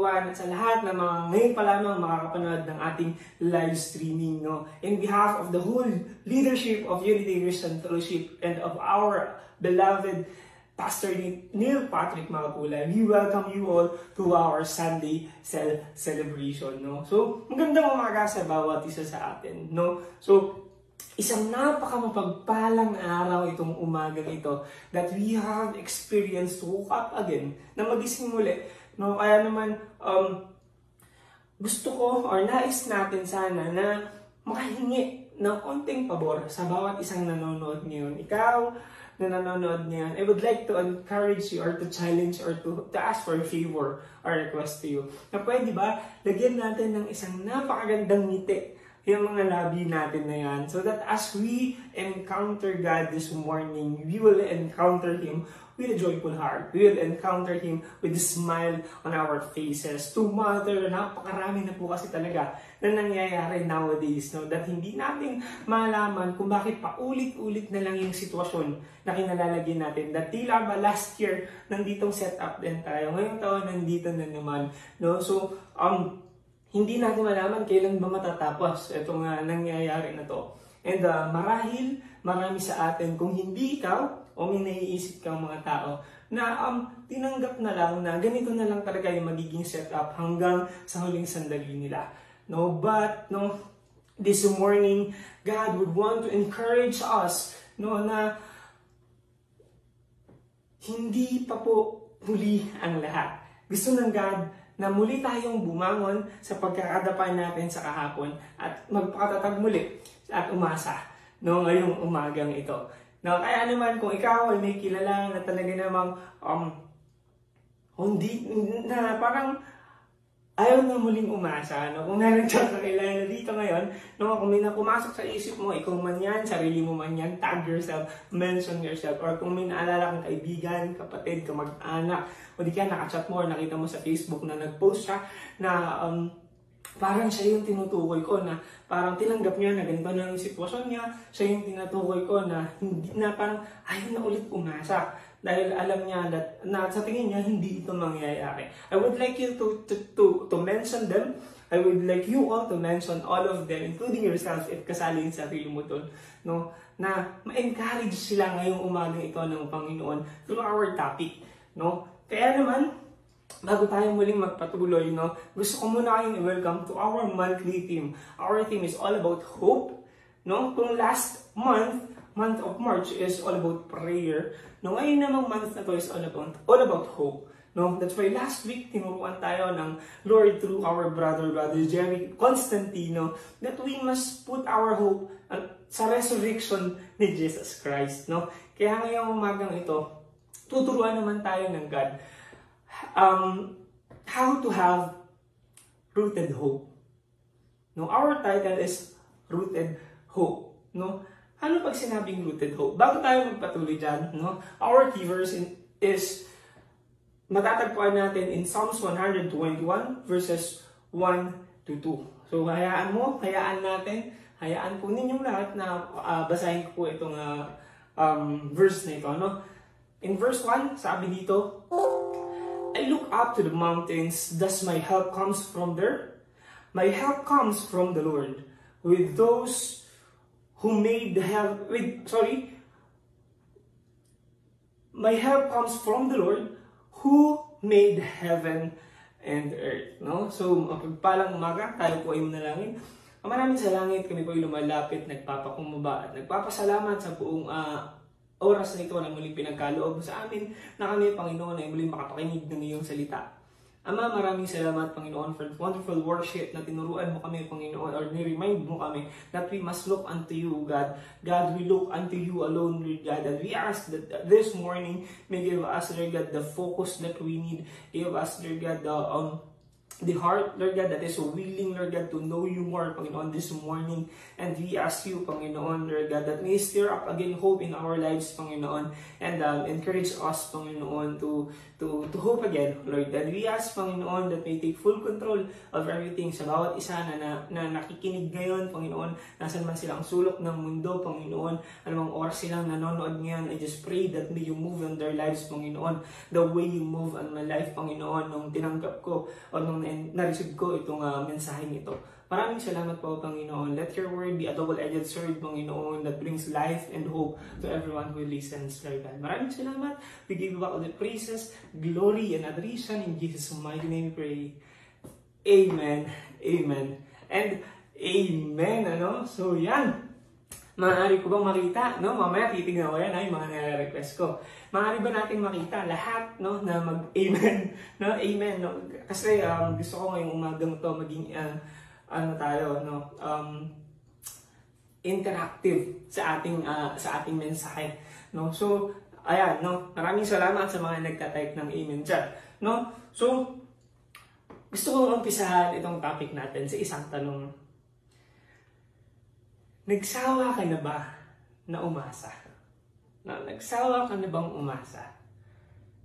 at sa lahat ng mga ngayon pa lamang makakapanood ng ating live streaming. No? In behalf of the whole leadership of Unity Christian Fellowship and of our beloved Pastor Neil Patrick Makapula, we welcome you all to our Sunday cel celebration. No? So, magandang umaga sa bawat isa sa atin. No? So, isang napakamapagpalang araw itong umagang ito that we have experienced to woke up again, na magising muli No? Kaya naman, um, gusto ko or nais natin sana na makahingi ng konting pabor sa bawat isang nanonood ngayon. Ikaw na nanonood ngayon, I would like to encourage you or to challenge or to, to ask for a favor or request to you. Na pwede ba, lagyan natin ng isang napakagandang ngiti yung mga labi natin na yan. So that as we encounter God this morning, we will encounter Him with a joyful heart. We will encounter Him with a smile on our faces. To mother, napakarami na po kasi talaga na nangyayari nowadays. No? That hindi natin malaman kung bakit paulit-ulit na lang yung sitwasyon na kinalalagyan natin. That tila ba last year, nanditong set up din tayo. Ngayong taon, nandito na naman. No? So, um, hindi natin malaman kailan ba matatapos itong uh, nangyayari na to. And uh, marahil, marami sa atin, kung hindi ikaw, o may naiisip kang mga tao, na um, tinanggap na lang na ganito na lang talaga yung magiging setup hanggang sa huling sandali nila. No, but no, this morning, God would want to encourage us no, na hindi pa po huli ang lahat. Gusto ng God na muli tayong bumangon sa pagkakadapa natin sa kahapon at magpakatatag muli at umasa no, ngayong umagang ito. No, kaya naman kung ikaw ay may kilala na talaga namang um, hindi, na parang ayaw na muling umasa. No? Kung meron ka kakilala dito ngayon, no? kung may napumasok sa isip mo, ikaw man yan, sarili mo man yan, tag yourself, mention yourself, or kung may naalala kang kaibigan, kapatid, kamag-anak, o di kaya nakachat mo or nakita mo sa Facebook na nag-post siya na um, parang siya yung tinutukoy ko na parang tinanggap niya na ganito na yung sitwasyon niya, siya yung tinutukoy ko na hindi na parang ayaw na ulit umasa dahil alam niya that, na sa tingin niya hindi ito mangyayari. I would like you to, to, to, to mention them. I would like you all to mention all of them, including yourself if kasali yung sarili mo doon. No? Na ma-encourage sila ngayong umaga ito ng Panginoon through our topic. No? Kaya naman, bago tayo muling magpatuloy, no, gusto ko muna kayong i-welcome to our monthly theme. Our theme is all about hope. No? Kung last month, month of March is all about prayer. No, ngayon namang month na to is all about, all about hope. No, that's why last week tinuruan tayo ng Lord through our brother, brother Jerry Constantino, that we must put our hope uh, sa resurrection ni Jesus Christ. No? Kaya ngayong umagang ito, tuturuan naman tayo ng God um, how to have rooted hope. No, our title is Rooted Hope. No, ano pag sinabing rooted hope? Bago tayo magpatuloy dyan, no? our key verse in, is matatagpuan natin in Psalms 121 verses 1 to 2. So, hayaan mo, hayaan natin, hayaan po ninyong lahat na uh, basahin ko po itong uh, um, verse na ito. No? In verse 1, sabi dito, I look up to the mountains, thus my help comes from there. My help comes from the Lord, with those who made the help with sorry. My help comes from the Lord who made heaven and earth no? So mapagpalang umaga tayo po ay manalangin maraming sa langit kami po ay lumalapit nagpapakumbaba at nagpapasalamat sa buong uh, oras na ito na muling pinagkaloob sa amin na kami Panginoon ay muling makapakinig ng iyong salita Ama, maraming salamat, Panginoon, for wonderful worship na tinuruan mo kami, Panginoon, or ni-remind mo kami that we must look unto you, God. God, we look unto you alone, Lord God, and we ask that this morning may give us, Lord God, the focus that we need. Give us, Lord God, the, um, the heart, Lord God, that is willing, Lord God, to know you more, Panginoon, this morning. And we ask you, Panginoon, Lord God, that may stir up again hope in our lives, Panginoon, and um, encourage us, Panginoon, to, to, to hope again, Lord God. We ask, Panginoon, that may take full control of everything sa bawat isa na, na, na nakikinig ngayon, Panginoon, nasan man silang sulok ng mundo, Panginoon, anumang oras silang nanonood ngayon, I just pray that may you move in their lives, Panginoon, the way you move on my life, Panginoon, nung tinanggap ko, o nung na-receive ko itong uh, mensaheng ito. Maraming salamat po, Panginoon. Let your word be a double-edged sword, Panginoon, that brings life and hope to everyone who listens, Lord God. Maraming salamat. We give you back all the praises, glory, and adoration. In Jesus' mighty name we pray. Amen. Amen. And Amen. Ano? So, yan. Maaari ko bang makita? No? Mamaya titignan ko yan ay mga nare-request ko. Maaari ba natin makita lahat no na mag-amen? No? Amen. No? Kasi um, gusto ko ngayong umagang to maging uh, ano tayo no um, interactive sa ating uh, sa ating mensahe no so ayan no maraming salamat sa mga nagta-type ng amen chat no so gusto kong umpisahan itong topic natin sa isang tanong Nagsawa ka na ba na umasa? No, nagsawa ka na bang umasa?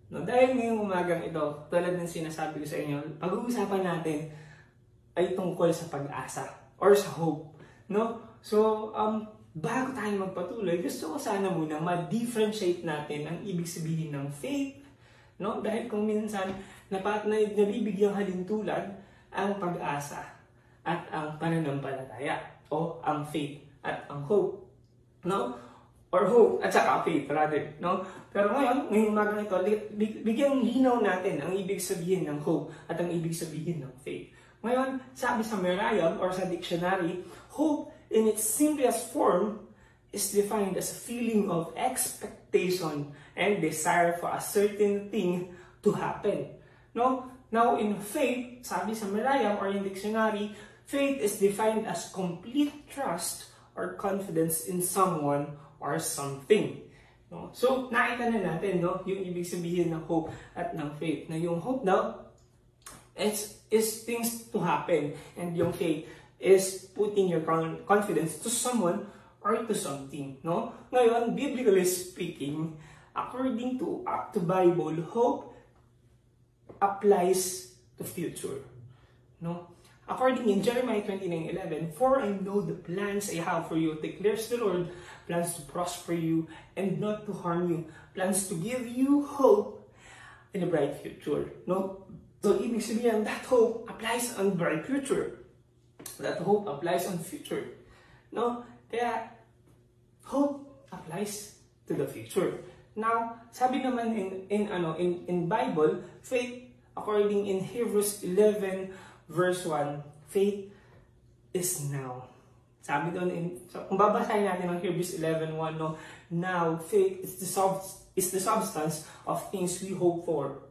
No, dahil ngayong umagang ito, tulad ng sinasabi ko sa inyo, pag-uusapan natin ay tungkol sa pag-asa or sa hope. No? So, um, bago tayo magpatuloy, gusto ko sana muna ma-differentiate natin ang ibig sabihin ng faith. No? Dahil kung minsan, napat na nabibigyang halintulad ang pag-asa at ang pananampalataya o ang faith at ang hope. No? Or hope at saka faith rather. No? Pero ngayon, ngayong umaga ito, bigyan linaw natin ang ibig sabihin ng hope at ang ibig sabihin ng faith. Ngayon, sabi sa Merriam or sa dictionary, hope in its simplest form is defined as a feeling of expectation and desire for a certain thing to happen. No? Now, in faith, sabi sa Merriam or in dictionary, faith is defined as complete trust or confidence in someone or something. No? So, nakita na natin no, yung ibig sabihin ng hope at ng faith. Na yung hope daw is, is things to happen. And yung faith is putting your confidence to someone or to something. No? Ngayon, biblically speaking, according to, uh, to Bible, hope applies to future. No? According in Jeremiah 29:11, For I know the plans I have for you, declares the Lord, plans to prosper you and not to harm you, plans to give you hope in a bright future. No? So, ibig sabihin, that hope applies on bright future. That hope applies on future. No? Kaya, hope applies to the future. Now, sabi naman in, in, ano, in, in Bible, faith, according in Hebrews 11, verse 1, faith is now. Sabi doon, in, so, kung babasahin natin ang Hebrews 11.1, no, now faith is the, sub, is the substance of things we hope for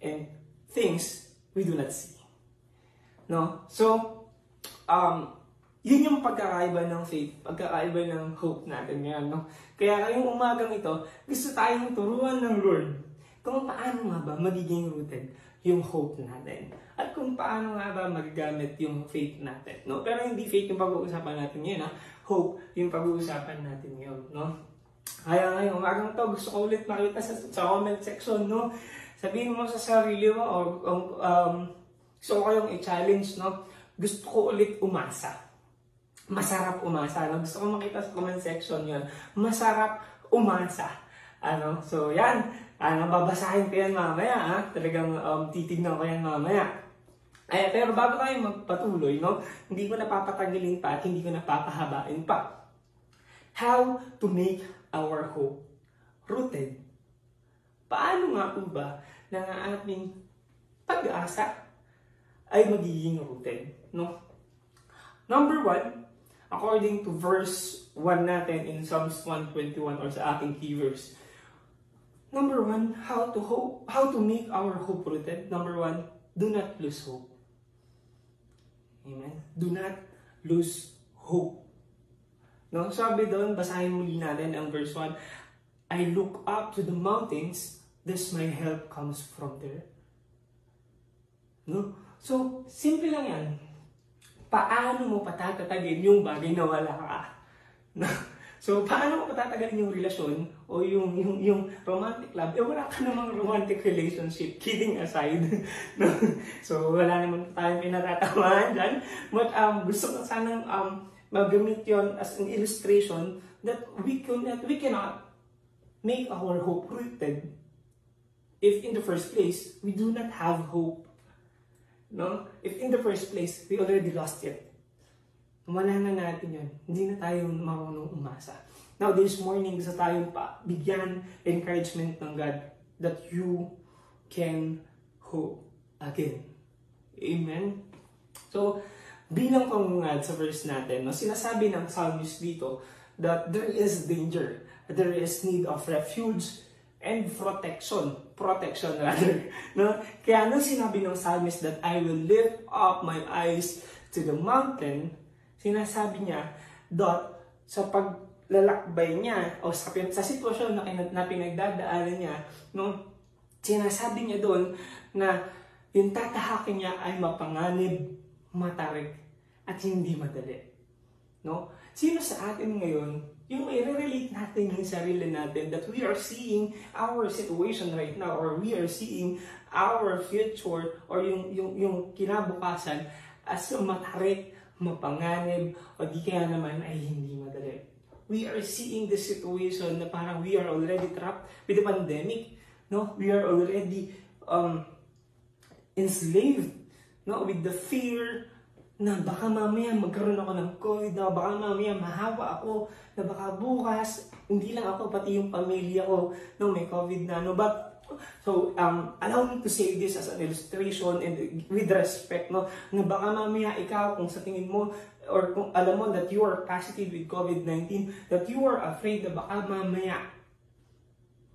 and things we do not see. No? So, um, yun yung pagkakaiba ng faith, pagkakaiba ng hope natin ngayon. No? Kaya ngayong umagang ito, gusto tayong turuan ng Lord kung paano nga ba magiging rooted yung hope natin. At kung paano nga ba magagamit yung faith natin. No? Pero hindi faith yung pag-uusapan natin ngayon. Ha? Hope yung pag-uusapan natin ngayon. No? Kaya ngayon, umagang to, gusto ko ulit makita sa, sa comment section. No? Sabihin mo sa sarili mo, or um, gusto ko kayong i-challenge. No? Gusto ko ulit umasa. Masarap umasa. No? Gusto ko makita sa comment section yun. Masarap umasa. Ano? So, yan. Ah, nababasahin ko yan mamaya, ha? Talagang um, titignan ko yan mamaya. Eh, pero bago tayo magpatuloy, no? Hindi ko napapatagilin pa at hindi ko napapahabain pa. How to make our hope rooted. Paano nga po ba na ating pag-asa ay magiging rooted, no? Number one, according to verse 1 natin in Psalms 121 or sa ating key verse, Number one, how to hope, how to make our hope rooted. Number one, do not lose hope. Amen. Do not lose hope. No, sabi doon, basahin muli natin ang verse 1. I look up to the mountains, thus my help comes from there. No? So, simple lang yan. Paano mo patatatagin yung bagay na wala ka? No? So, paano mo patatagalin yung relasyon o yung, yung, yung romantic love? Eh, wala ka namang romantic relationship. Kidding aside. no? So, wala naman tayong pinatatamaan dyan. But um, gusto ko sanang um, magamit yon as an illustration that we, can, that we cannot make our hope rooted if in the first place, we do not have hope. No? If in the first place, we already lost it wala na natin yun. Hindi na tayo marunong umasa. Now, this morning, gusto tayong pa bigyan encouragement ng God that you can hope again. Amen? So, bilang pangungad sa verse natin, no, sinasabi ng psalmist dito that there is danger, there is need of refuge and protection. Protection rather. No? Kaya nung sinabi ng psalmist that I will lift up my eyes to the mountain, sinasabi niya that sa paglalakbay niya o sa, sa sitwasyon na, na pinagdadaanan niya, no, sinasabi niya doon na yung tatahakin niya ay mapanganib, matarik, at hindi madali. No? Sino sa atin ngayon yung i-relate natin yung sarili natin that we are seeing our situation right now or we are seeing our future or yung, yung, yung kinabukasan as matarik, mapanganib, o di kaya naman ay hindi madali. We are seeing the situation na parang we are already trapped with the pandemic. No? We are already um, enslaved no? with the fear na baka mamaya magkaroon ako ng COVID, na baka mamaya mahawa ako, na baka bukas, hindi lang ako, pati yung pamilya ko, no, may COVID na, no, but So, um, allow me to say this as an illustration and with respect, no, na baka mamaya ikaw, kung sa tingin mo, or kung alam mo that you are positive with COVID-19, that you are afraid na baka mamaya,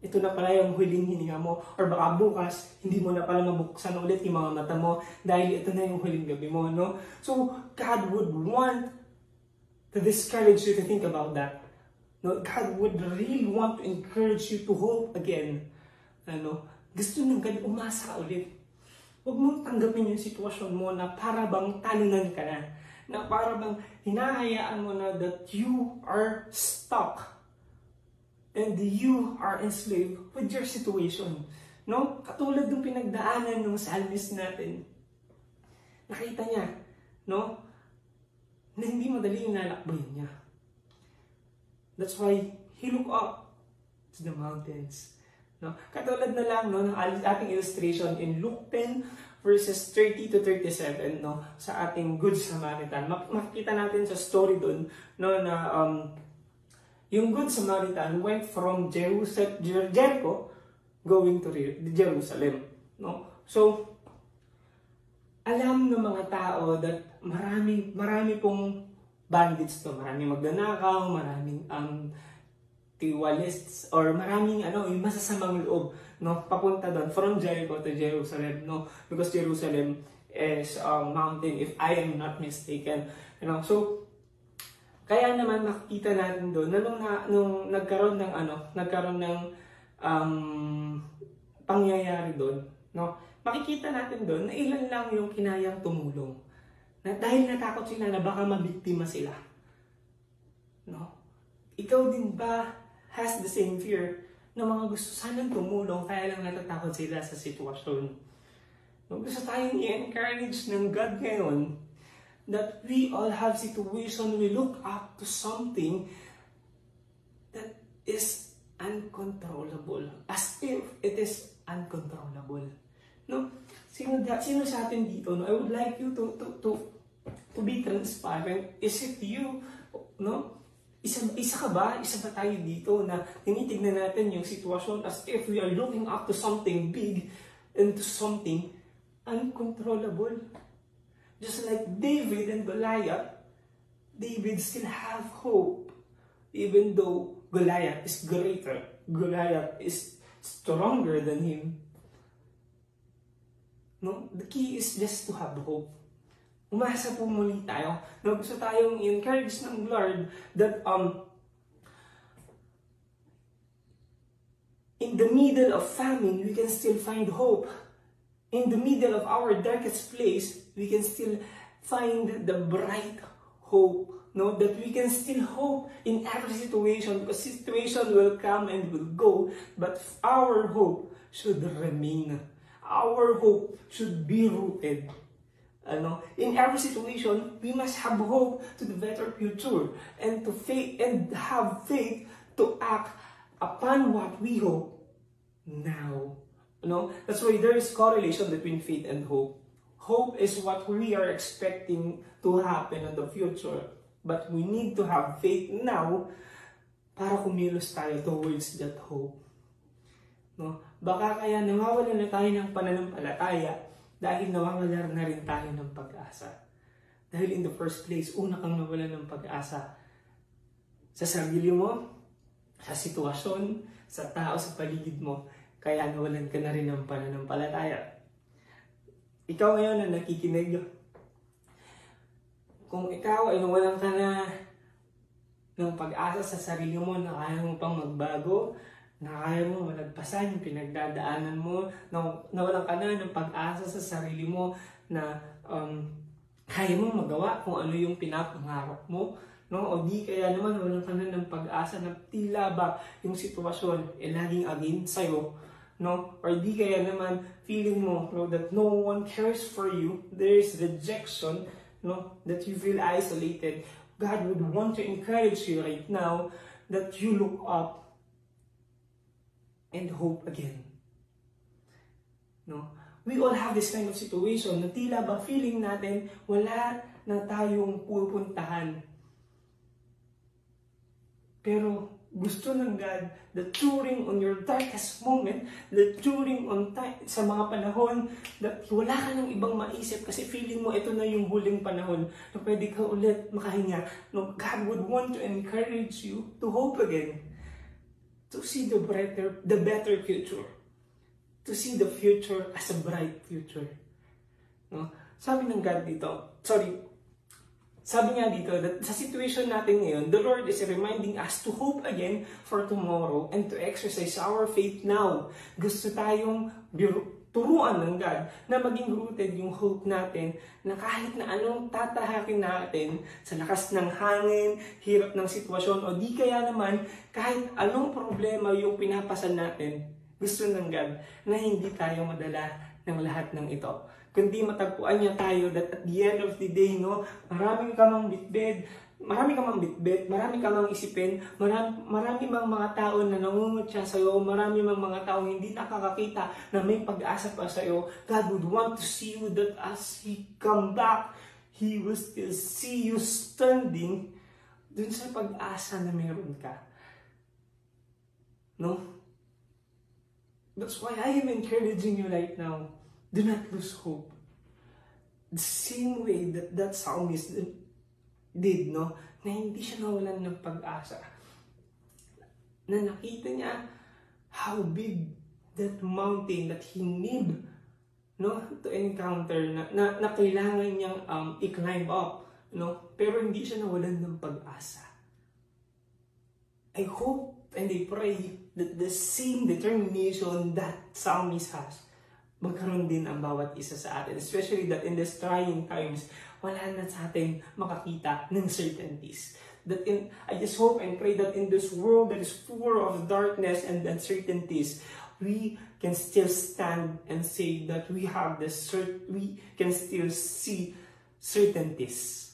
ito na pala yung huling hininga mo, or baka bukas, hindi mo na pala mabuksan ulit yung mga mata mo, dahil ito na yung huling gabi mo, no? So, God would want to discourage you to think about that. No, God would really want to encourage you to hope again ano, gusto ng God umasa ulit. Huwag mong tanggapin yung sitwasyon mo na para bang talunan ka na. Na para bang hinahayaan mo na that you are stuck and you are enslaved with your situation. No? Katulad ng pinagdaanan ng psalmist natin. Nakita niya, no? Na hindi madali yung lalakbayin niya. That's why he looked up to the mountains No? Katulad na lang no, ng ating illustration in Luke 10 verses 30 to 37 no, sa ating Good Samaritan. Makikita natin sa story doon no, na um, yung Good Samaritan went from Jerusalem, Jericho going to Jerusalem. No? So, alam ng mga tao that marami, marami pong bandits to. Marami magnanakaw, maraming um, tiwalists or maraming ano, yung masasamang loob no papunta doon from Jericho to Jerusalem no because Jerusalem is a mountain if I am not mistaken you know. So kaya naman makikita natin doon na nung, na, nung nagkaroon ng ano nagkaroon ng um, pangyayari doon no makikita natin doon na ilan lang yung kinayang tumulong. Na dahil natakot sila na baka mabiktima sila no. Ikaw din ba has the same fear na mga gusto sanang tumulong kaya lang natatakot sila sa sitwasyon. No, gusto tayong i-encourage ng God ngayon that we all have situation we look up to something that is uncontrollable as if it is uncontrollable. No? Sino, sino sa atin dito? No? I would like you to, to, to, to be transparent. Is it you? No? Isa, isa ka ba? Isa ba tayo dito na tinitignan natin yung sitwasyon as if we are looking up to something big and to something uncontrollable? Just like David and Goliath, David still have hope. Even though Goliath is greater, Goliath is stronger than him. No? The key is just to have hope umasa po muli tayo na gusto tayong encourage ng Lord that um in the middle of famine, we can still find hope. in the middle of our darkest place, we can still find the bright hope. No, that we can still hope in every situation because situation will come and will go, but our hope should remain. Our hope should be rooted. Ano, in every situation, we must have hope to the better future and to faith and have faith to act upon what we hope now. No, that's why there is correlation between faith and hope. Hope is what we are expecting to happen in the future. But we need to have faith now para kumilos tayo towards that hope. No? Baka kaya nawawalan na tayo ng pananampalataya dahil nawawala na rin tayo ng pag-asa. Dahil in the first place, una kang nawalan ng pag-asa sa sarili mo, sa sitwasyon, sa tao sa paligid mo, kaya nawalan ka na rin ng pananampalataya. Ikaw ngayon na nakikinig, kung ikaw ay nawalan ka na ng pag-asa sa sarili mo na kaya mo pang magbago, na kaya mo malagpasan yung pinagdadaanan mo, na nawalan ka na ng pag-asa sa sarili mo na um, kaya mo magawa kung ano yung pinapangarap mo, no? O di kaya naman nawalan ka na ng pag-asa na tila ba yung sitwasyon ay laging against sa'yo, no? Or di kaya naman feeling mo no, that no one cares for you, there is rejection, no? That you feel isolated. God would want to encourage you right now that you look up and hope again. No? We all have this kind of situation na tila ba feeling natin wala na tayong pupuntahan. Pero gusto ng God that during on your darkest moment, that during on time, sa mga panahon that wala ka ng ibang maisip kasi feeling mo ito na yung huling panahon na pwede ka ulit makahinga. No, God would want to encourage you to hope again. To see the brighter, the better future. To see the future as a bright future. No? Sabi ng God dito, sorry, sabi nga dito, that sa situation natin ngayon, the Lord is reminding us to hope again for tomorrow and to exercise our faith now. Gusto tayong turuan ng God na maging rooted yung hope natin na kahit na anong tatahakin natin sa lakas ng hangin, hirap ng sitwasyon, o di kaya naman kahit anong problema yung pinapasan natin, gusto ng God na hindi tayo madala ng lahat ng ito kundi matagpuan niya tayo that at the end of the day, no, marami ka mang bitbit, marami ka mang bitbit, marami ka isipin, marami, marami mang mga tao na nangungutya sa iyo, marami mang mga tao hindi nakakakita na may pag-asa pa sa iyo. God would want to see you that as He come back, He will still see you standing dun sa pag-asa na meron ka. No? That's why I am encouraging you right now do not lose hope. The same way that that psalmist did, no? Na hindi siya nawalan ng pag-asa. Na nakita niya how big that mountain that he need no to encounter na, na, na kailangan niyang um, i-climb up no pero hindi siya nawalan ng pag-asa I hope and I pray that the same determination that psalmist has magkaroon din ang bawat isa sa atin. Especially that in these trying times, wala na sa atin makakita ng certainties. That in, I just hope and pray that in this world that is full of darkness and uncertainties, we can still stand and say that we have the cert we can still see certainties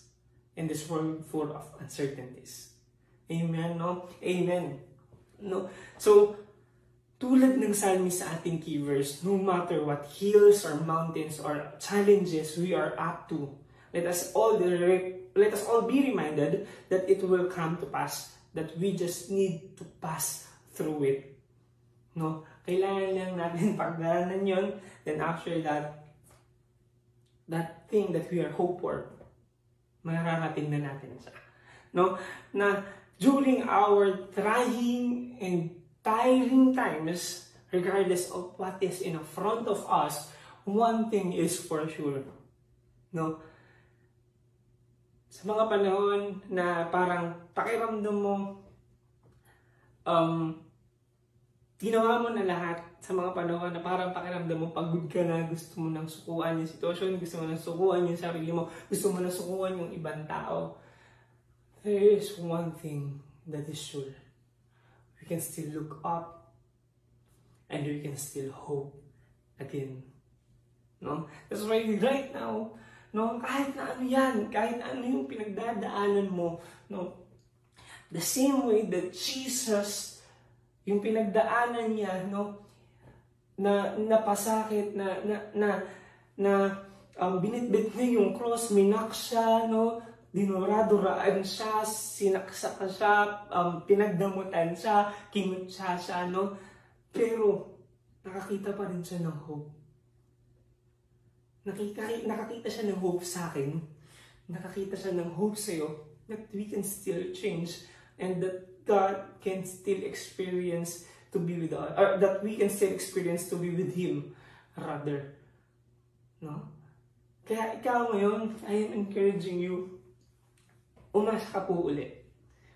in this world full of uncertainties. Amen, no? Amen. No? So, tulad ng psalmist sa ating key verse, no matter what hills or mountains or challenges we are up to, let us all let us all be reminded that it will come to pass, that we just need to pass through it. No? Kailangan lang natin pagdaanan yon, then after that, that thing that we are hope for, mararating na natin siya. No? Na during our trying and tiring times, regardless of what is in front of us, one thing is for sure. No? Sa mga panahon na parang pakiramdam mo um, ginawa mo na lahat sa mga panahon na parang pakiramdam mo pagod ka na, gusto mo nang sukuan yung sitwasyon, gusto mo nang sukuan yung sarili mo, gusto mo nang sukuan yung ibang tao. There is one thing that is sure. We can still look up and we can still hope again. No? That's why right now, no, kahit na ano yan, kahit ano yung pinagdadaanan mo, no, the same way that Jesus yung pinagdaanan niya, no, na napasakit, na, na, na, na um, binitbit niya yung cross, minak siya, no, dinoraduraan siya, sinaksak siya, um, pinagdamutan siya, kimutsa siya, no, pero nakakita pa rin siya ng hope. Nakita, nakakita siya ng hope sa akin, nakakita siya ng hope sa'yo, that we can still change, and that God can still experience to be with us, or that we can still experience to be with Him, rather. No? Kaya ikaw ngayon, I am encouraging you, umasa ka po uli.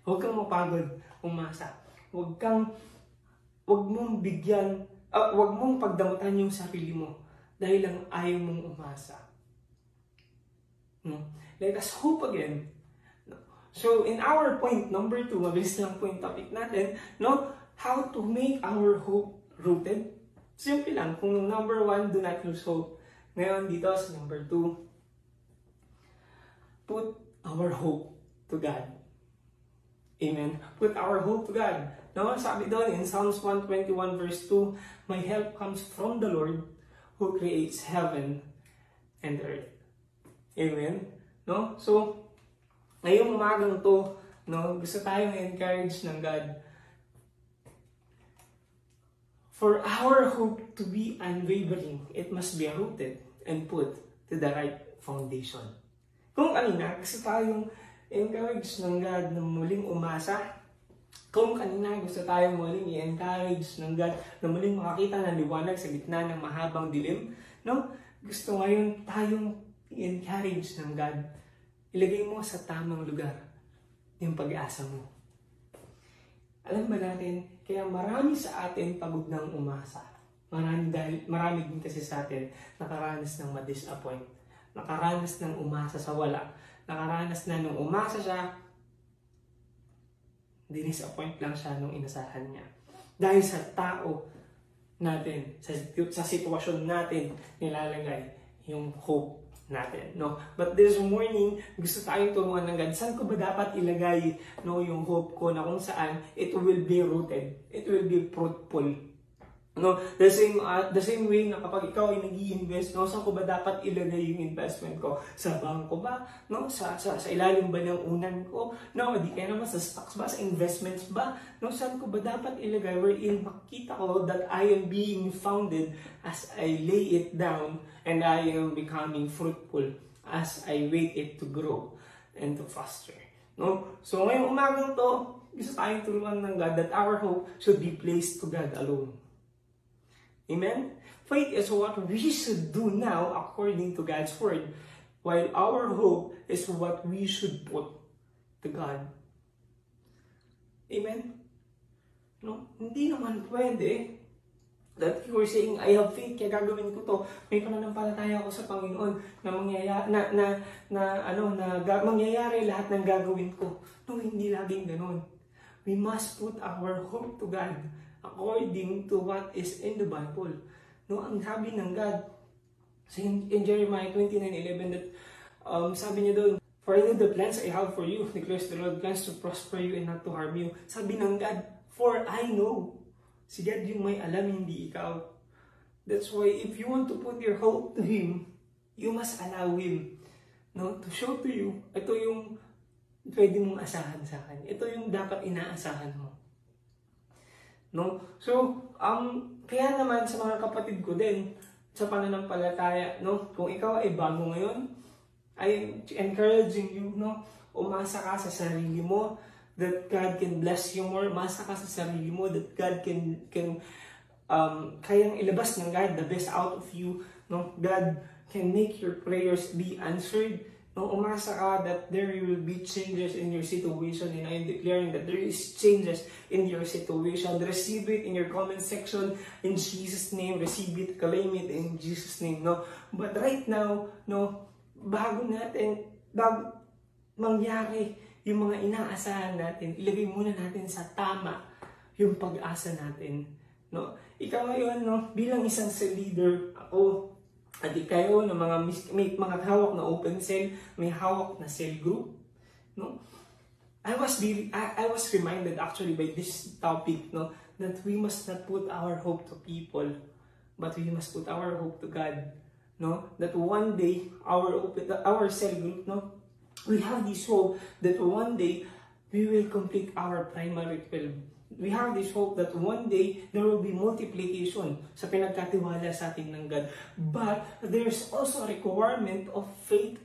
Huwag kang mapagod, umasa. Huwag kang, huwag mong bigyan, uh, huwag mong pagdamutan yung sarili mo dahil lang ayaw mong umasa. No? Let us hope again So, in our point number two, mabilis lang point topic natin, no? How to make our hope rooted. Simple lang. Kung number one, do not lose hope. Ngayon, dito sa number two, put our hope to God. Amen. Put our hope to God. No, sabi doon in Psalms 121 verse 2, My help comes from the Lord who creates heaven and earth. Amen. No? So, Ngayong umagang to, no, gusto tayong encourage ng God For our hope to be unwavering, it must be rooted and put to the right foundation. Kung kanina, gusto tayong encourage ng God na muling umasa, kung kanina gusto tayong muling i-encourage ng God na muling makakita ng liwanag sa gitna ng mahabang dilim, no? Gusto ngayon tayong i-encourage ng God ilagay mo sa tamang lugar yung pag-asa mo. Alam ba natin, kaya marami sa atin pagod ng umasa. Marami, dahil, marami din kasi sa atin nakaranas ng ma-disappoint. Nakaranas ng umasa sa wala. Nakaranas na nung umasa siya, dinisappoint lang siya nung inasahan niya. Dahil sa tao natin, sa, sa sitwasyon natin nilalagay yung hope natin, no? But this morning, gusto tayong turuan ng God, saan ko ba dapat ilagay, no, yung hope ko na kung saan it will be rooted, it will be fruitful. No, the same uh, the same way na kapag ikaw ay nag-i-invest, no, saan ko ba dapat ilagay yung investment ko? Sa bangko ba? No, sa sa, sa ilalim ba ng unan ko? No, di kaya naman sa stocks ba, sa investments ba? No, saan ko ba dapat ilagay wherein makita ko that I am being founded as I lay it down and I am becoming fruitful as I wait it to grow and to foster. No? So ngayong umagang to, gusto tayong turuan ng God that our hope should be placed to God alone. Amen? Faith is what we should do now according to God's Word, while our hope is what we should put to God. Amen? No? Hindi naman pwede that you are saying, I have faith, kaya gagawin ko to. May pananampalataya ako sa Panginoon na mangyayari, na, na, na, ano, na ga, mangyayari lahat ng gagawin ko. No, hindi laging ganun. We must put our hope to God according to what is in the Bible. No, ang sabi ng God sa in, in Jeremiah 29:11 that um, sabi niya doon, For I know the plans I have for you, declares the Lord, plans to prosper you and not to harm you. Sabi ng God, for I know. Si God yung may alam, hindi ikaw. That's why if you want to put your hope to Him, you must allow Him no, to show to you. Ito yung pwede mong asahan sa akin. Ito yung dapat inaasahan mo. No? So, um, kaya naman sa mga kapatid ko din, sa pananampalataya, no? Kung ikaw ay bago ngayon, I encouraging you, no? Umasa ka sa sarili mo that God can bless you more. Umasa ka sa sarili mo that God can can um, kayang ilabas ng God the best out of you, no? God can make your prayers be answered. No, umasa ka that there will be changes in your situation and I'm declaring that there is changes in your situation. Receive it in your comment section in Jesus' name. Receive it, claim it in Jesus' name. No? But right now, no, bago natin, bago mangyari yung mga inaasahan natin, ilagay muna natin sa tama yung pag-asa natin. No? Ikaw ngayon, no, bilang isang leader, ako, at kayo ng mga may mga hawak na open cell, may hawak na cell group, no? I was really, I, I was reminded actually by this topic, no, that we must not put our hope to people, but we must put our hope to God, no? That one day our open, our cell group, no, we have this hope that one day we will complete our primary 12 we have this hope that one day there will be multiplication sa pinagkatiwala sa atin ng God. But there's also a requirement of faith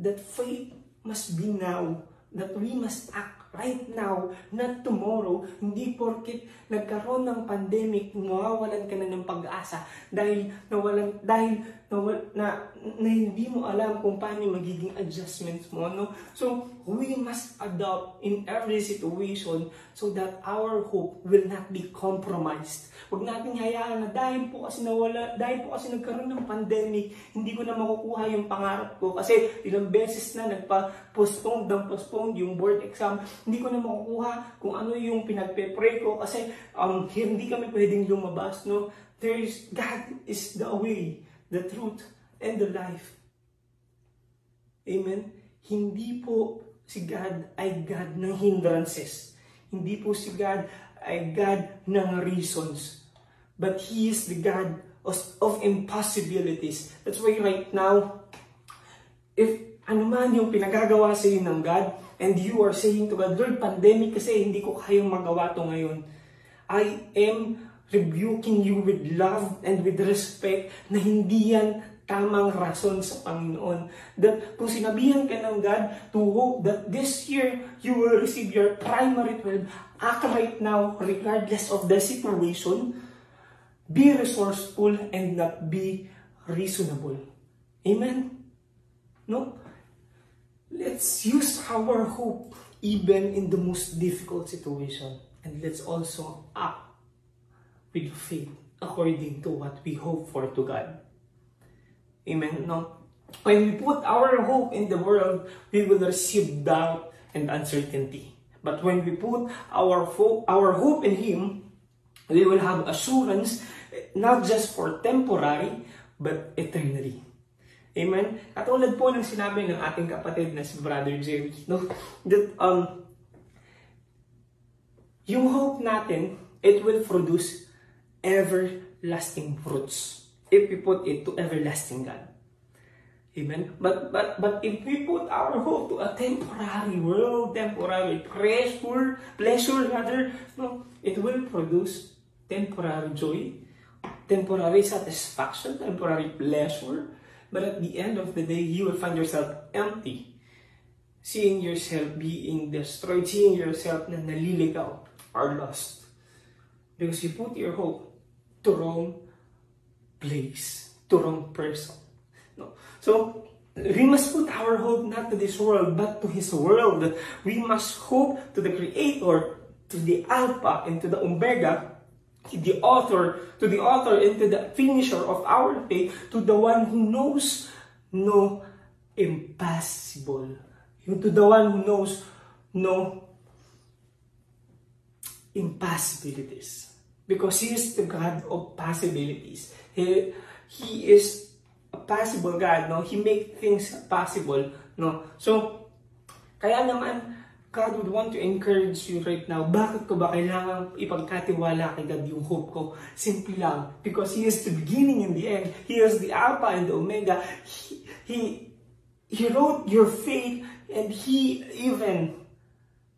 that faith must be now, that we must act right now, not tomorrow, hindi porkit nagkaroon ng pandemic, mawawalan ka na ng pag-asa dahil nawalan, dahil nawal, na, na hindi mo alam kung paano magiging adjustments mo. No? So, we must adopt in every situation so that our hope will not be compromised. Huwag natin hayaan na dahil po kasi nawala, dahil po kasi nagkaroon ng pandemic, hindi ko na makukuha yung pangarap ko kasi ilang beses na nagpa-postpone ng postpone yung board exam, hindi ko na makukuha kung ano yung pinagpe-pray ko kasi um, hindi kami pwedeng lumabas, no? There is, God is the way, the truth, and the life. Amen? Hindi po si God ay God ng hindrances. Hindi po si God ay God ng reasons but He is the God of, impossibilities. That's why right now, if ano man yung pinagagawa sa iyo ng God, and you are saying to God, Lord, pandemic kasi hindi ko kayang magawa to ngayon. I am rebuking you with love and with respect na hindi yan tamang rason sa Panginoon. That kung sinabihan ka ng God to hope that this year you will receive your primary 12, act right now regardless of the situation, be resourceful and not be reasonable. Amen? No? Let's use our hope even in the most difficult situation. And let's also act with faith according to what we hope for to God. Amen? No? When we put our hope in the world, we will receive doubt and uncertainty. But when we put our, fo- our hope in Him, we will have assurance not just for temporary, but eternally. Amen? Katulad po ng sinabi ng ating kapatid na si Brother Jerry, no? that um, yung hope natin, it will produce everlasting fruits if we put it to everlasting God. Amen. But but but if we put our hope to a temporary world, temporary pleasure, pleasure rather, no, it will produce temporary joy, temporary satisfaction, temporary pleasure, but at the end of the day, you will find yourself empty. Seeing yourself being destroyed, seeing yourself na naliligaw or lost. Because you put your hope to wrong place, to wrong person. No. So, we must put our hope not to this world, but to His world. We must hope to the Creator, to the Alpha, and to the Omega, the author, to the author and to the finisher of our faith, to the one who knows no impossible. To the one who knows no impossibilities. Because He is the God of possibilities. He, he is a possible God, no? He make things possible, no? So, kaya naman, God would want to encourage you right now. Bakit ko ba kailangan ipagkatiwala kay God yung hope ko? Simple lang. Because He is the beginning and the end. He is the Alpha and the Omega. He, He, he wrote your faith and He even,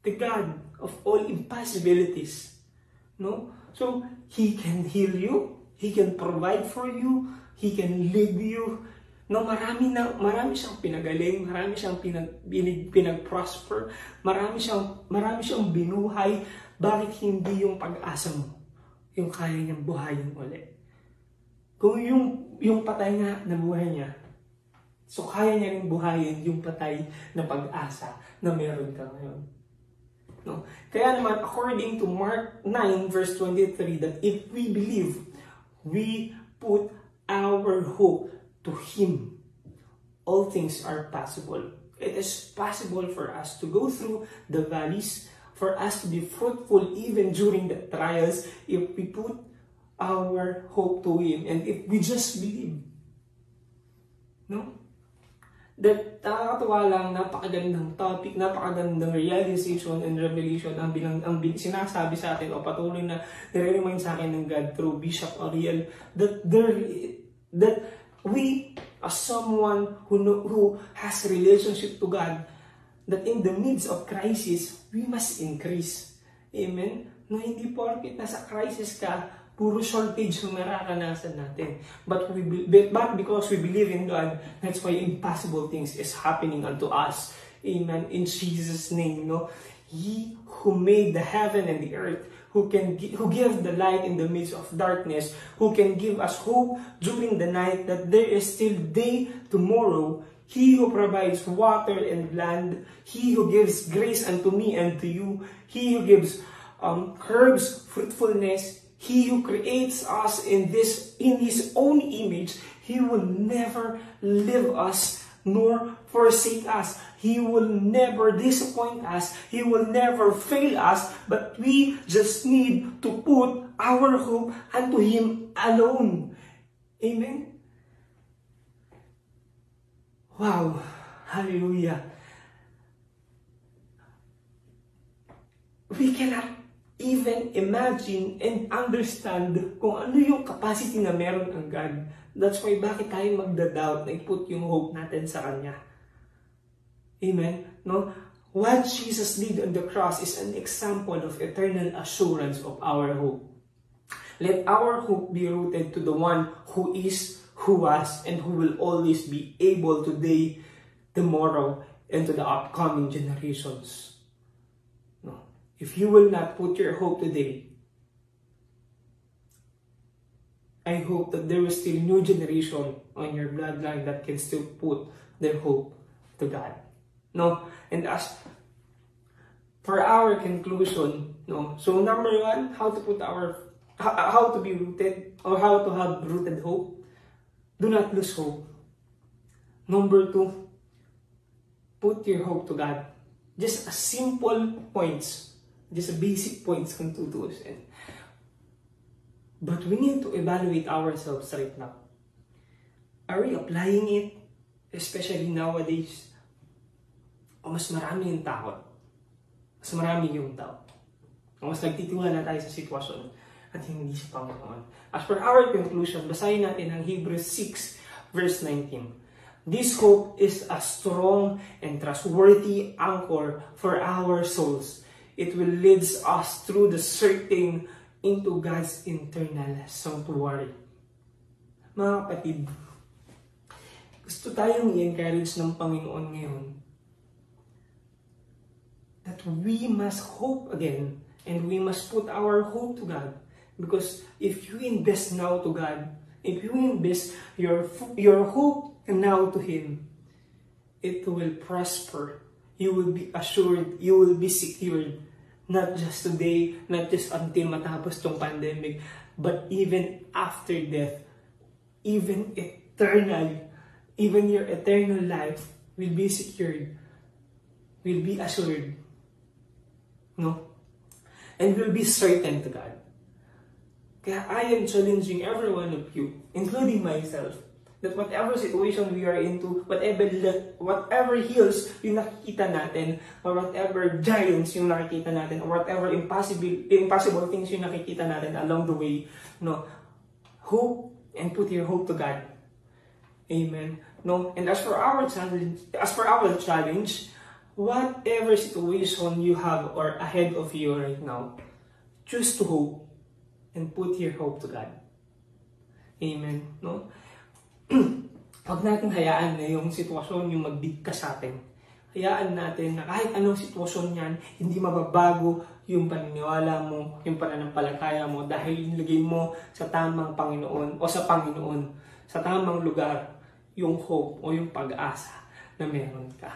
the God of all impossibilities. No? So, He can heal you. He can provide for you. He can lead you. No, marami na marami siyang pinagaling, marami siyang pinag, pinag, pinag-prosper, marami siyang marami siyang binuhay. Bakit hindi yung pag-asa mo yung kaya niyang buhayin ulit? Kung yung yung patay na buhay niya, So kaya niya rin buhayin yung patay na pag-asa na meron ka ngayon. No? Kaya naman, according to Mark 9 verse 23, that if we believe, we put our hope to Him. All things are possible. It is possible for us to go through the valleys, for us to be fruitful even during the trials if we put our hope to Him and if we just believe. No? That nakakatuwa lang, napakagandang topic, napakagandang realization and revelation ang bilang ang sinasabi sa atin o patuloy na nire-remind sa akin ng God through Bishop Ariel that there that we as someone who know, who has relationship to God that in the midst of crisis we must increase. Amen. No hindi porket nasa crisis ka, puro shortage yung nararanasan natin. But we but because we believe in God, that's why impossible things is happening unto us. Amen. In Jesus' name, no? He who made the heaven and the earth, who can who gives the light in the midst of darkness, who can give us hope during the night that there is still day tomorrow. He who provides water and land, he who gives grace unto me and to you, he who gives um, curbs fruitfulness, He who creates us in this in his own image, he will never leave us nor forsake us. He will never disappoint us. He will never fail us. But we just need to put our hope unto Him alone. Amen? Wow. Hallelujah. We cannot even imagine and understand kung ano yung capacity na meron ang God. That's why bakit tayo magda-doubt na i-put yung hope natin sa Kanya. Amen? No? What Jesus did on the cross is an example of eternal assurance of our hope. Let our hope be rooted to the one who is, who was, and who will always be able today, tomorrow, and to the upcoming generations. If you will not put your hope today, I hope that there is still new generation on your bloodline that can still put their hope to God. No? And as for our conclusion, no. So number one, how to put our how to be rooted or how to have rooted hope. Do not lose hope. Number two, put your hope to God. Just a simple points just basic points kung tutuusin. But we need to evaluate ourselves right now. Are we applying it? Especially nowadays. O mas marami yung takot. Mas marami yung doubt. O mas nagtitiwala tayo sa sitwasyon at hindi sa Panginoon. As per our conclusion, basahin natin ang Hebrews 6 verse 19. This hope is a strong and trustworthy anchor for our souls It will lead us through the searching into God's internal sanctuary. Mga kapatid, gusto tayong i-encourage ng Panginoon ngayon that we must hope again and we must put our hope to God. Because if you invest now to God, if you invest your, your hope now to Him, it will prosper. You will be assured, you will be secured Not just today, not just until matapos tong pandemic, but even after death, even eternally, even your eternal life will be secured, will be assured. No? And will be certain to God. Kaya I am challenging every one of you, including myself, that whatever situation we are into, whatever whatever hills yung nakikita natin, or whatever giants yung nakikita natin, or whatever impossible impossible things yung nakikita natin along the way, no, hope and put your hope to God. Amen. No, and as for our challenge, as for our challenge, whatever situation you have or ahead of you right now, choose to hope and put your hope to God. Amen. No? Huwag natin hayaan na yung sitwasyon yung magbigkas sa atin. Hayaan natin na kahit anong sitwasyon yan, hindi mababago yung paniniwala mo, yung pananampalataya mo dahil nilagay mo sa tamang Panginoon o sa Panginoon, sa tamang lugar yung hope o yung pag-asa na meron ka.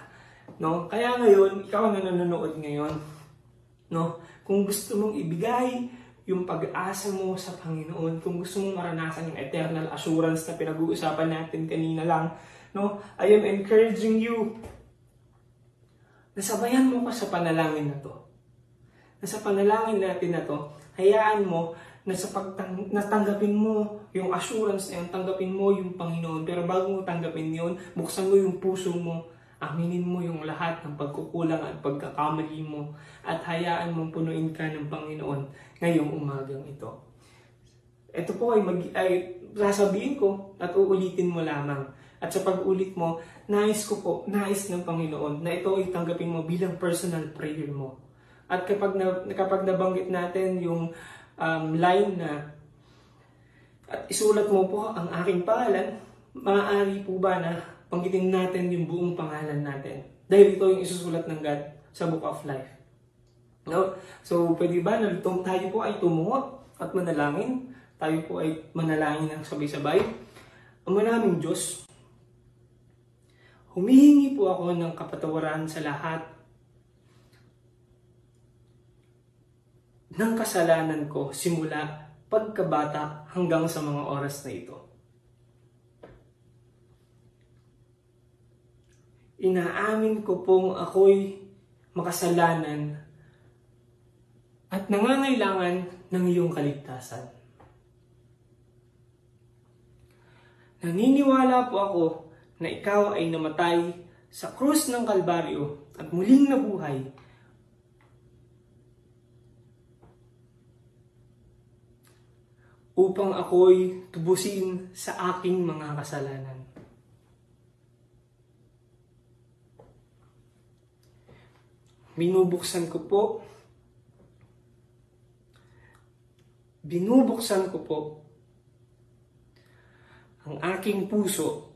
No? Kaya ngayon, ikaw na nanonood ngayon, no? Kung gusto mong ibigay yung pag-asa mo sa Panginoon, kung gusto mong maranasan yung eternal assurance na pinag-uusapan natin kanina lang, no? I am encouraging you nasabayan mo ka sa panalangin na to. Na sa panalangin natin na to, hayaan mo na sa pagtang natanggapin mo yung assurance na yun, tanggapin mo yung Panginoon. Pero bago mo tanggapin yun, buksan mo yung puso mo, aminin mo yung lahat ng pagkukulang at pagkakamali mo at hayaan mong punuin ka ng Panginoon ngayong umagang ito. Ito po ay, mag, ay sasabihin ko at uulitin mo lamang. At sa pag-ulit mo, nais ko po, nais ng Panginoon na ito ay tanggapin mo bilang personal prayer mo. At kapag, na, kapag nabanggit natin yung um, line na at isulat mo po ang aking pangalan, maaari po ba na panggitin natin yung buong pangalan natin? Dahil ito yung isusulat ng God sa Book of Life. No? So, pwede ba na tayo po ay tumungo at manalangin? Tayo po ay manalangin ng sabay-sabay. Ang maraming Diyos, humihingi po ako ng kapatawaran sa lahat ng kasalanan ko simula pagkabata hanggang sa mga oras na ito. Inaamin ko pong ako'y makasalanan at nangangailangan ng iyong kaligtasan. Naniniwala po ako na ikaw ay namatay sa krus ng Kalbaryo at muling nabuhay upang ako'y tubusin sa aking mga kasalanan. Binubuksan ko po binubuksan ko po ang aking puso.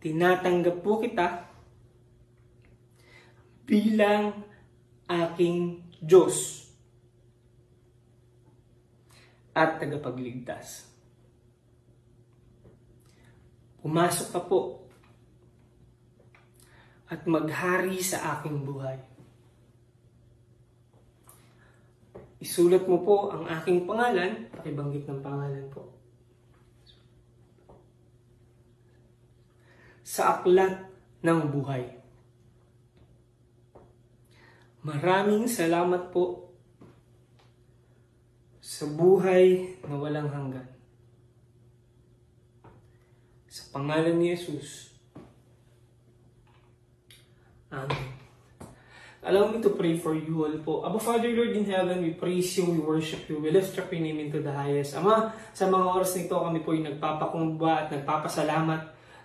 Tinatanggap po kita bilang aking Diyos at tagapagligtas. Pumasok ka po at maghari sa aking buhay. Isulat mo po ang aking pangalan, pakibanggit ng pangalan po. Sa aklat ng buhay. Maraming salamat po sa buhay na walang hanggan. Sa pangalan ni Jesus. Amen. Allow me to pray for you all po. Aba Father Lord in heaven, we praise you, we worship you, we lift up your name into the highest. Ama, sa mga oras nito kami po ay nagpapakumbaba at nagpapasalamat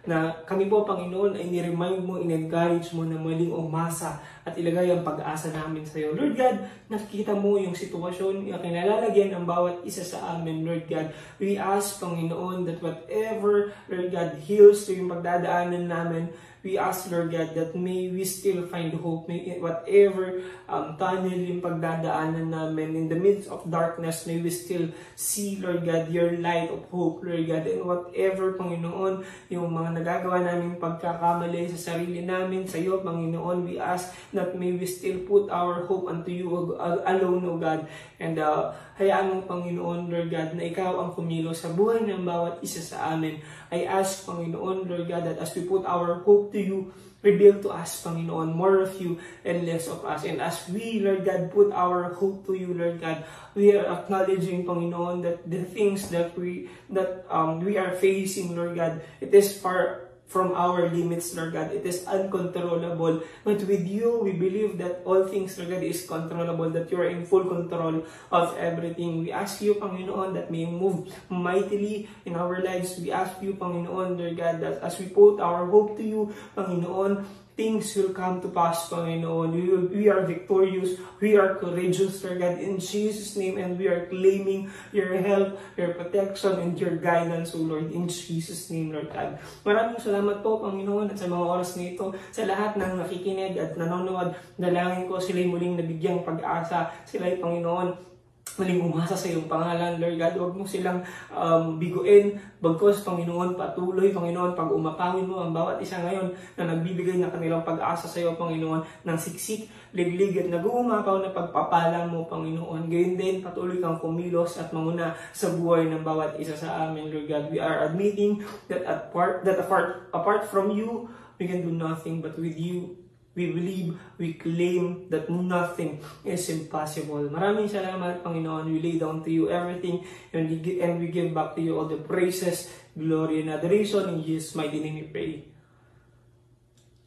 na kami po, Panginoon, ay ni-remind mo, in-encourage mo na muling umasa at ilagay ang pag-asa namin sa iyo. Lord God, nakikita mo yung sitwasyon, yung kinalalagyan ng bawat isa sa amin, Lord God. We ask, Panginoon, that whatever, Lord God, heals to yung pagdadaanan namin, we ask, Lord God, that may we still find hope, may whatever um, tunnel yung pagdadaanan namin, in the midst of darkness, may we still see, Lord God, your light of hope, Lord God, and whatever, Panginoon, yung mga nagagawa namin pagkakamali sa sarili namin, sa iyo, Panginoon, we ask that may we still put our hope unto you alone, O God, and uh, hayaan mong Panginoon, Lord God, na ikaw ang kumilo sa buhay ng bawat isa sa amin. I ask, Panginoon, Lord God, that as we put our hope to you, reveal to us, Panginoon, more of you and less of us. And as we, Lord God, put our hope to you, Lord God, we are acknowledging, Panginoon, that the things that we that um, we are facing, Lord God, it is far from our limits, Lord God. It is uncontrollable. But with you, we believe that all things, Lord God, is controllable, that you are in full control of everything. We ask you, Panginoon, that may move mightily in our lives. We ask you, Panginoon, Lord God, that as we put our hope to you, Panginoon, things will come to pass, Panginoon. We, will, we are victorious. We are courageous, Lord God, in Jesus' name. And we are claiming your help, your protection, and your guidance, O Lord, in Jesus' name, Lord God. Maraming salamat po, Panginoon, at sa mga oras na ito, sa lahat ng nakikinig at nanonood, dalangin ko sila'y muling nabigyang pag-asa. Sila'y, Panginoon, maling umasa sa iyong pangalan, Lord God. Huwag mo silang um, biguin. Bagkos, Panginoon, patuloy, Panginoon, pag umapawin mo ang bawat isa ngayon na nagbibigay ng kanilang pag-asa sa iyo, Panginoon, ng siksik, liglig at nag-uumapaw na pagpapala mo, Panginoon. Gayun din, patuloy kang kumilos at manguna sa buhay ng bawat isa sa amin, Lord God. We are admitting that apart, that apart, apart from you, we can do nothing, but with you, We believe, we claim that nothing is impossible. Maraming salamat, Panginoon. We lay down to you everything and we, give, and we give back to you all the praises, glory, and adoration. In Jesus' mighty name we pray.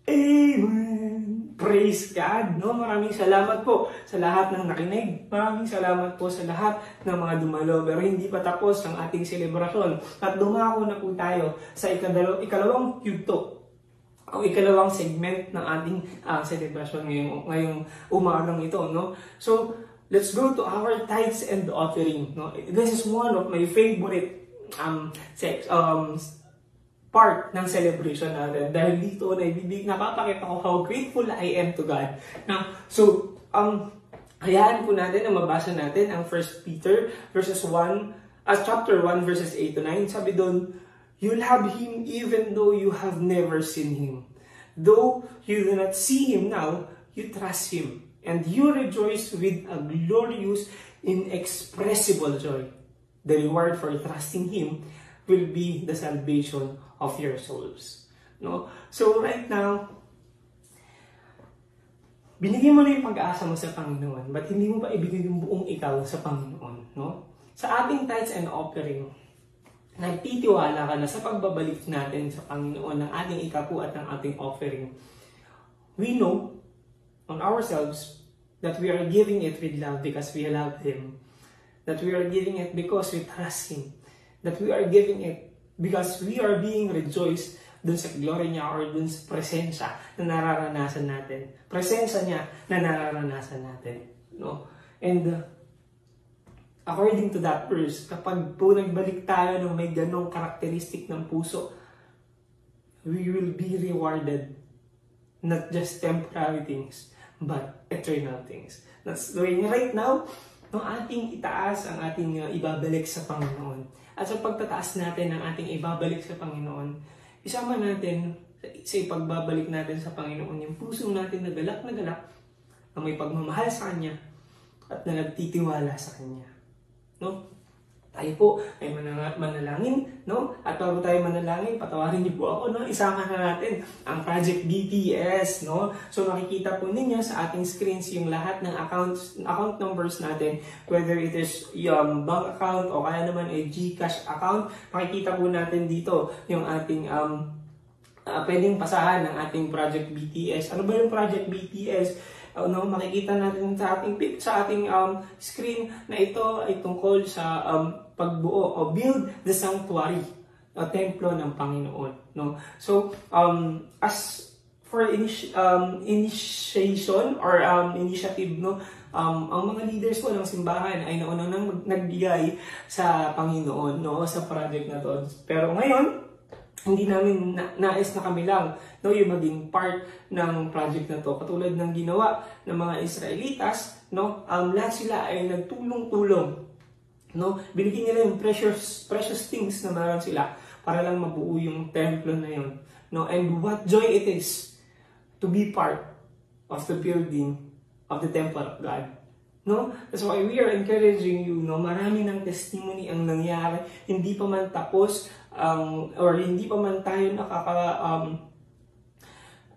Amen! Praise God! No? Maraming salamat po sa lahat ng nakinig. Maraming salamat po sa lahat ng mga dumalo. Pero hindi pa tapos ang ating selebrasyon. At dumako na po tayo sa ikadalo, ikalawang yugto ang ikalawang segment ng ating uh, celebration ngayong, ngayong umagang ito. No? So, let's go to our tithes and offering. No? This is one of my favorite um, sex, um, part ng celebration natin. Dahil dito, naibibig, napapakita ko how grateful I am to God. Now, so, um, hayaan po natin na mabasa natin ang 1 Peter verses 1, as uh, chapter 1 verses 8 to 9. Sabi doon, You'll have him even though you have never seen him. Though you do not see him now, you trust him. And you rejoice with a glorious, inexpressible joy. The reward for trusting him will be the salvation of your souls. No? So right now, binigyan mo na yung pag-asa mo sa Panginoon, but hindi mo pa ibigay yung buong ikaw sa Panginoon. No? Sa ating tithes and offering, nagtitiwala ka na sa pagbabalik natin sa Panginoon ng ating ikapu at ng ating offering, we know on ourselves that we are giving it with love because we love Him. That we are giving it because we trust Him. That we are giving it because we are being rejoiced dun sa glory niya or dun sa presensya na nararanasan natin. Presensya niya na nararanasan natin. No? And uh, according to that verse, kapag po nagbalik tayo ng may ganong karakteristik ng puso, we will be rewarded not just temporary things, but eternal things. That's doing right now, no ating itaas ang ating uh, ibabalik sa Panginoon. At sa pagtataas natin ng ating ibabalik sa Panginoon, isama natin sa ipagbabalik natin sa Panginoon yung puso natin na galak na galak na may pagmamahal sa Kanya at na nagtitiwala sa Kanya. No? Tayo po ay manalangin, no? At bago tayo manalangin, patawarin niyo po ako, no? Isama na natin ang Project BTS, no? So makikita po ninyo sa ating screens yung lahat ng accounts, account numbers natin, whether it is yung bank account o kaya naman ay GCash account, makikita po natin dito yung ating um, uh, pwedeng pasahan ng ating Project BTS. Ano ba yung Project BTS? Uh, no, makikita natin sa ating sa ating um, screen na ito ay tungkol sa um, pagbuo o build the sanctuary o templo ng Panginoon no? So um as for initi- um, initiation or um, initiative no um, ang mga leaders po ng simbahan ay nauna nang nagbigay sa Panginoon no sa project na to. Pero ngayon hindi namin na, nais na kami lang no, yung maging part ng project na to. Katulad ng ginawa ng mga Israelitas, no, um, lahat sila ay nagtulong-tulong. No? Binigyan nila yung precious, precious things na meron sila para lang mabuo yung templo na yun. No? And what joy it is to be part of the building of the temple of God. No? That's why we are encouraging you, no? Marami ng testimony ang nangyari. Hindi pa man tapos um, or hindi pa man tayo nakaka um,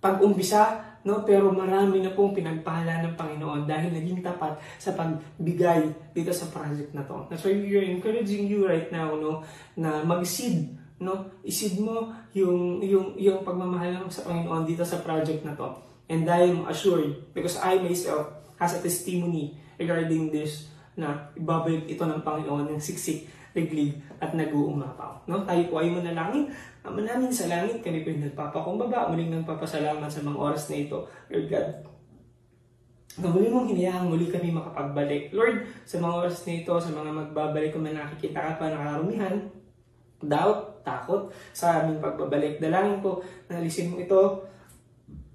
pag-umpisa, no? Pero marami na pong pinagpala ng Panginoon dahil naging tapat sa pagbigay dito sa project na to. That's why we encouraging you right now, no? Na mag-seed, no? Isid mo yung, yung, yung pagmamahal sa Panginoon dito sa project na to. And I am assured, because I myself has a testimony regarding this na ibabalik ito ng Panginoon ng siksik, liglig at nag-uumapaw. No? Tayo po ay manalangin. Ama namin sa langit, kami po yung nagpapakumbaba. Muling nagpapasalamat sa mga oras na ito. Lord God, na muli mong hinayang muli kami makapagbalik. Lord, sa mga oras na ito, sa mga magbabalik kung may nakikita ka pa nakarumihan, doubt, takot sa aming pagbabalik. Dalangin po na alisin mo ito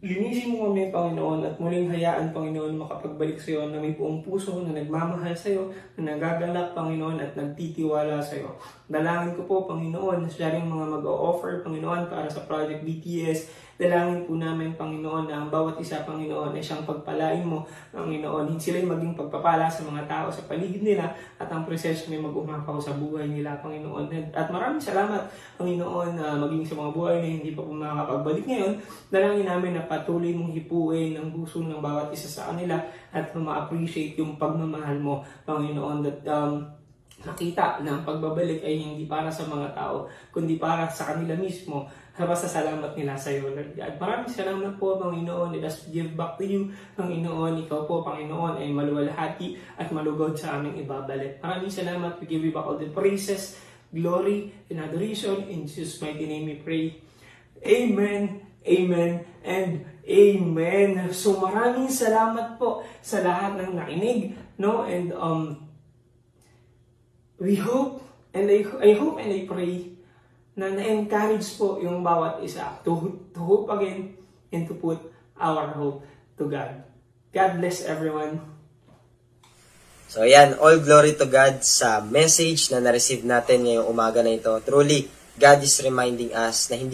Linisin mo kami, Panginoon, at muling hayaan, Panginoon, makapagbalik sa iyo na may buong puso, na nagmamahal sa iyo, na nagagalak, Panginoon, at nagtitiwala sa iyo. Dalangin ko po, Panginoon, siya rin mga mag-o-offer, Panginoon, para sa Project BTS. Dalangin po namin, Panginoon, na ang bawat isa, Panginoon, ay siyang pagpalain mo, Panginoon. Sila'y maging pagpapala sa mga tao sa paligid nila at ang proseso may mag-umapaw sa buhay nila, Panginoon. At maraming salamat, Panginoon, na maging sa mga buhay na hindi pa po makakapagbalik ngayon. Dalangin namin na patuloy mong hipuin ang puso ng bawat isa sa kanila at ma-appreciate yung pagmamahal mo, Panginoon. That, um, nakita na ang pagbabalik ay hindi para sa mga tao, kundi para sa kanila mismo basta salamat nila sa iyo, Lord God. Maraming salamat po, Panginoon. Let us give back to you, Panginoon. Ikaw po, Panginoon, ay maluwalhati at malugod sa aming ibabalik. Maraming salamat. We give you back all the praises, glory, and adoration. In Jesus' mighty name we pray. Amen, Amen, and Amen. So maraming salamat po sa lahat ng nakinig, no? And um, we hope, and I, I hope and I pray na na-encourage po yung bawat isa to, to hope again and to put our hope to God. God bless everyone. So ayan, all glory to God sa message na na-receive natin ngayong umaga na ito. Truly, God is reminding us na hindi